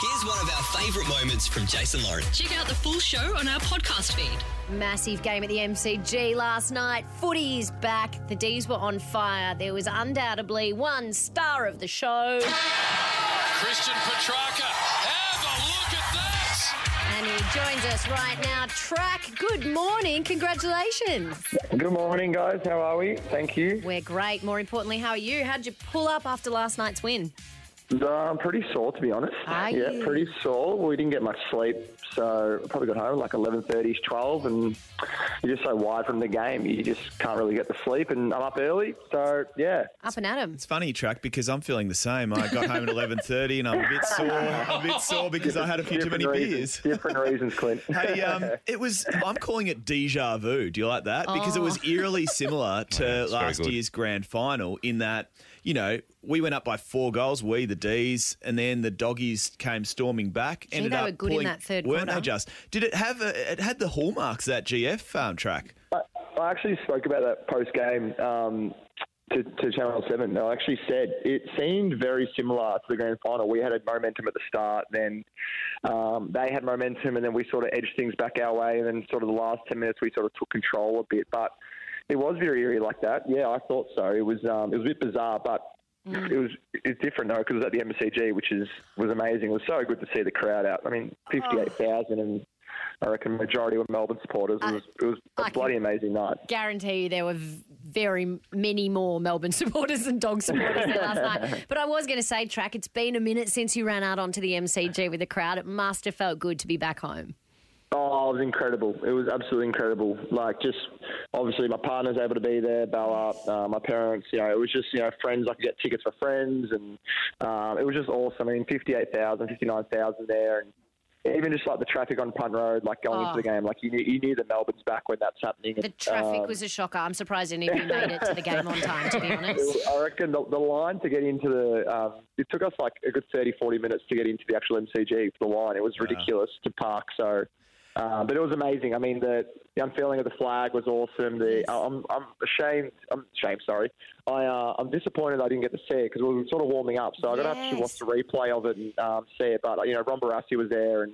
Here's one of our favourite moments from Jason Lauren. Check out the full show on our podcast feed. Massive game at the MCG last night. Footy's back. The Dees were on fire. There was undoubtedly one star of the show. Christian Petracca. Have a look at that. And he joins us right now. Track, good morning. Congratulations. Good morning, guys. How are we? Thank you. We're great. More importantly, how are you? How'd you pull up after last night's win? Uh, I'm pretty sore, to be honest. Are yeah, you? pretty sore. We didn't get much sleep, so I probably got home like 11.30, 12, and you're just so wired from the game, you just can't really get to sleep, and I'm up early, so yeah. Up and at 'em. It's funny, track, because I'm feeling the same. I got home at 11:30 and I'm a bit sore. I'm a bit sore because I had a few too many Different beers. different reasons, Clint. Hey, um, it was. I'm calling it deja vu. Do you like that? Because it was eerily similar to last year's grand final in that you know we went up by four goals. We the Dees, and then the doggies came storming back. Gee, ended they up were good in that third weren't quarter. they? Just did it have? A, it had the hallmarks of that GF um, track. I I actually spoke about that post game um, to, to Channel 7. I actually said it seemed very similar to the grand final. We had a momentum at the start, then um, they had momentum, and then we sort of edged things back our way, and then sort of the last 10 minutes we sort of took control a bit. But it was very eerie like that. Yeah, I thought so. It was um, it was a bit bizarre, but. It was it's different though because it was at the MCG, which is was amazing. It was so good to see the crowd out. I mean, fifty eight thousand, and I reckon majority were Melbourne supporters. It was it was a I bloody amazing night. Guarantee you there were very many more Melbourne supporters and dog supporters there last night. But I was going to say, Track, it's been a minute since you ran out onto the MCG with the crowd. It must have felt good to be back home. Oh, it was incredible. It was absolutely incredible. Like, just obviously, my partner's able to be there, Bella, uh, my parents. You know, it was just you know friends. I could get tickets for friends, and um, it was just awesome. I mean, 58,000, 59,000 there, and even just like the traffic on Punt Road, like going Oh. into the game, like you knew, you knew that Melbourne's back when that's happening. The And, traffic um, was a shocker. I'm surprised any of you made it to the game on time, to be honest. I reckon the, the line to get into the, um, it took us like a good 30, 40 minutes to get into the actual MCG for the line. It was ridiculous to park. So, uh, but it was amazing. I mean, the, the unfurling of the flag was awesome. The I'm, I'm ashamed. I'm ashamed. Sorry, I uh, I'm disappointed I didn't get to see it because we were sort of warming up. So I got to actually watch the replay of it and um, see it. But you know, Ron Barassi was there and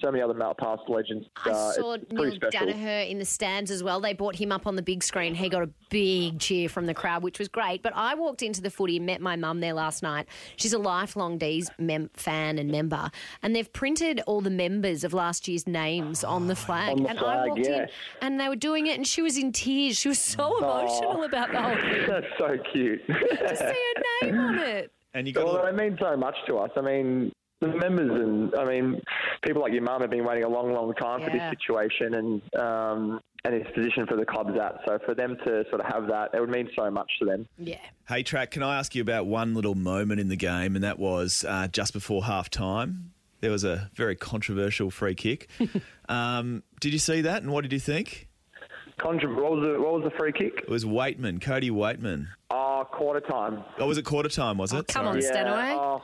so many other Mount Past legends. I uh, saw it's Neale special. Daniher in the stands as well. They brought him up on the big screen. He got a big cheer from the crowd, which was great. But I walked into the footy and met my mum there last night. She's a lifelong Dees mem- fan and member. And they've printed all the members of last year's names on the flag. On the and I flag, walked in and they were doing it and she was in tears. She was so emotional about the whole thing. That's so cute. to see her name on it. And you got. Well, a, it means so much to us. I mean, the members and I mean, people like your mum have been waiting a long, long time for this situation and um, and its position for the club's at. So for them to sort of have that, it would mean so much to them. Yeah. Hey, track. Can I ask you about one little moment in the game, and that was uh, just before half time. There was a very controversial free kick. um, did you see that, and what did you think? Contra- what was the what was the free kick? It was Weightman, Cody Weightman. Oh, quarter time. Oh, was it quarter time? Was it? Oh, come Sorry. on, Stanaway. Oh,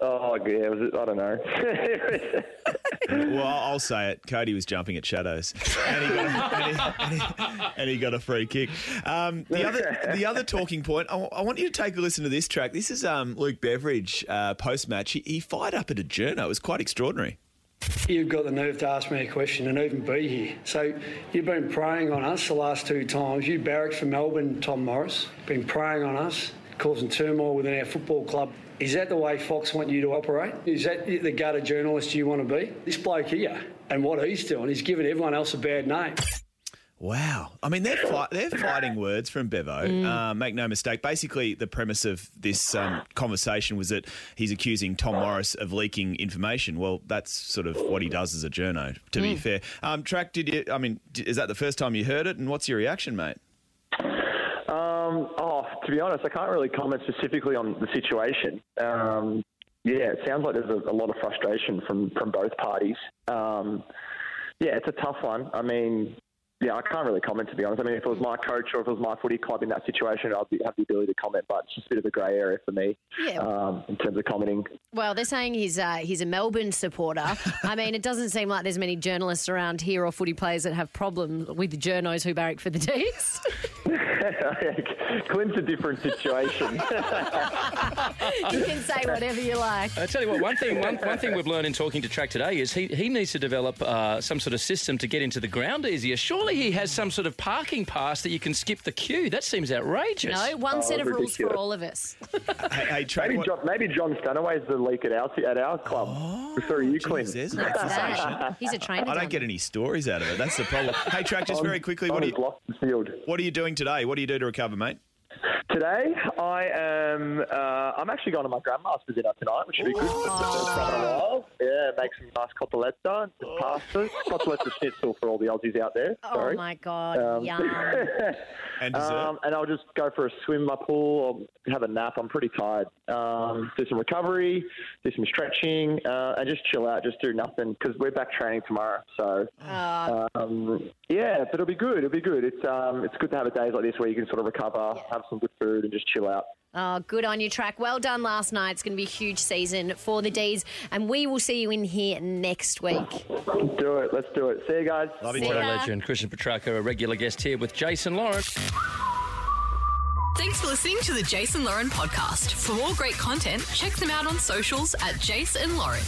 oh, yeah. Was it? I don't know. Well, I'll say it. Cody was jumping at shadows, and he got, and he, and he, and he got a free kick. Um, the other, the other talking point. I, I want you to take a listen to this track. This is um, Luke Beveridge uh, post match. He, he fired up at a journo. It was quite extraordinary. You've got the nerve to ask me a question and even be here. So you've been preying on us the last two times. You barracks for Melbourne, Tom Morris, been preying on us, causing turmoil within our football club. Is that the way Fox want you to operate? Is that the gutter journalist you want to be? This bloke here and what he's doing is giving everyone else a bad name. Wow. I mean, they're, fi- they're fighting words from Bevo. Mm. Uh, make no mistake. Basically, the premise of this um, conversation was that he's accusing Tom Morris of leaking information. Well, that's sort of what he does as a journo, to Mm. be fair. Um, Track, did you, I mean, d- is that the first time you heard it? And what's your reaction, mate? Um, oh, to be honest, I can't really comment specifically on the situation. Um, yeah, it sounds like there's a, a lot of frustration from, from both parties. Um, yeah, it's a tough one. I mean, yeah, I can't really comment to be honest. I mean, if it was my coach or if it was my footy club in that situation, I'd be, have the ability to comment, but it's just a bit of a grey area for me Yeah. um, in terms of commenting. Well, they're saying he's uh, he's a Melbourne supporter. I mean, it doesn't seem like there's many journalists around here or footy players that have problems with the journos who barrack for the Dees. Clint's a different situation. you can say whatever you like. I tell you what, one thing, one, one thing we've learned in talking to Track today is he, he needs to develop uh, some sort of system to get into the ground easier. Surely he has some sort of parking pass that you can skip the queue. That seems outrageous. No, one set of rules for all of us. Hey, hey Track, maybe, John, maybe John Stanaway's the leak at our at our club. Sorry, you, Clint. Jeez, there's an That's accusation. that. He's a trainer. I don't Dom. get any stories out of it. That's the problem. Hey, Track, just very quickly, what are his you, lost field. what are you doing today? What do you do to recover, mate? Today, I am. Uh, I'm actually going to my grandma's for dinner tonight, which should be good. For the first time in a while. Yeah, make some nice cotoletta, some pasta, cotoletta schnitzel for all the Aussies out there. Oh my god, Um, yum. And dessert? um, and I'll just go for a swim in my pool or have a nap. I'm pretty tired. Um, do some recovery, do some stretching, uh, and just chill out. Just do nothing because we're back training tomorrow. So Uh, um, yeah, but it'll be good. It'll be good. It's um, it's good to have a days like this where you can sort of recover, have some good food, and just chill out. Oh, good on you, track. Well done last night. It's going to be a huge season for the Dees, and we will see you in here next week. Do it. Let's do it. See you guys. Love you, See ya. Legend Christian Petracca, a regular guest here with Jason Lawrence. Thanks for listening to the Jason Lauren podcast. For more great content, check them out on socials at Jason Lauren.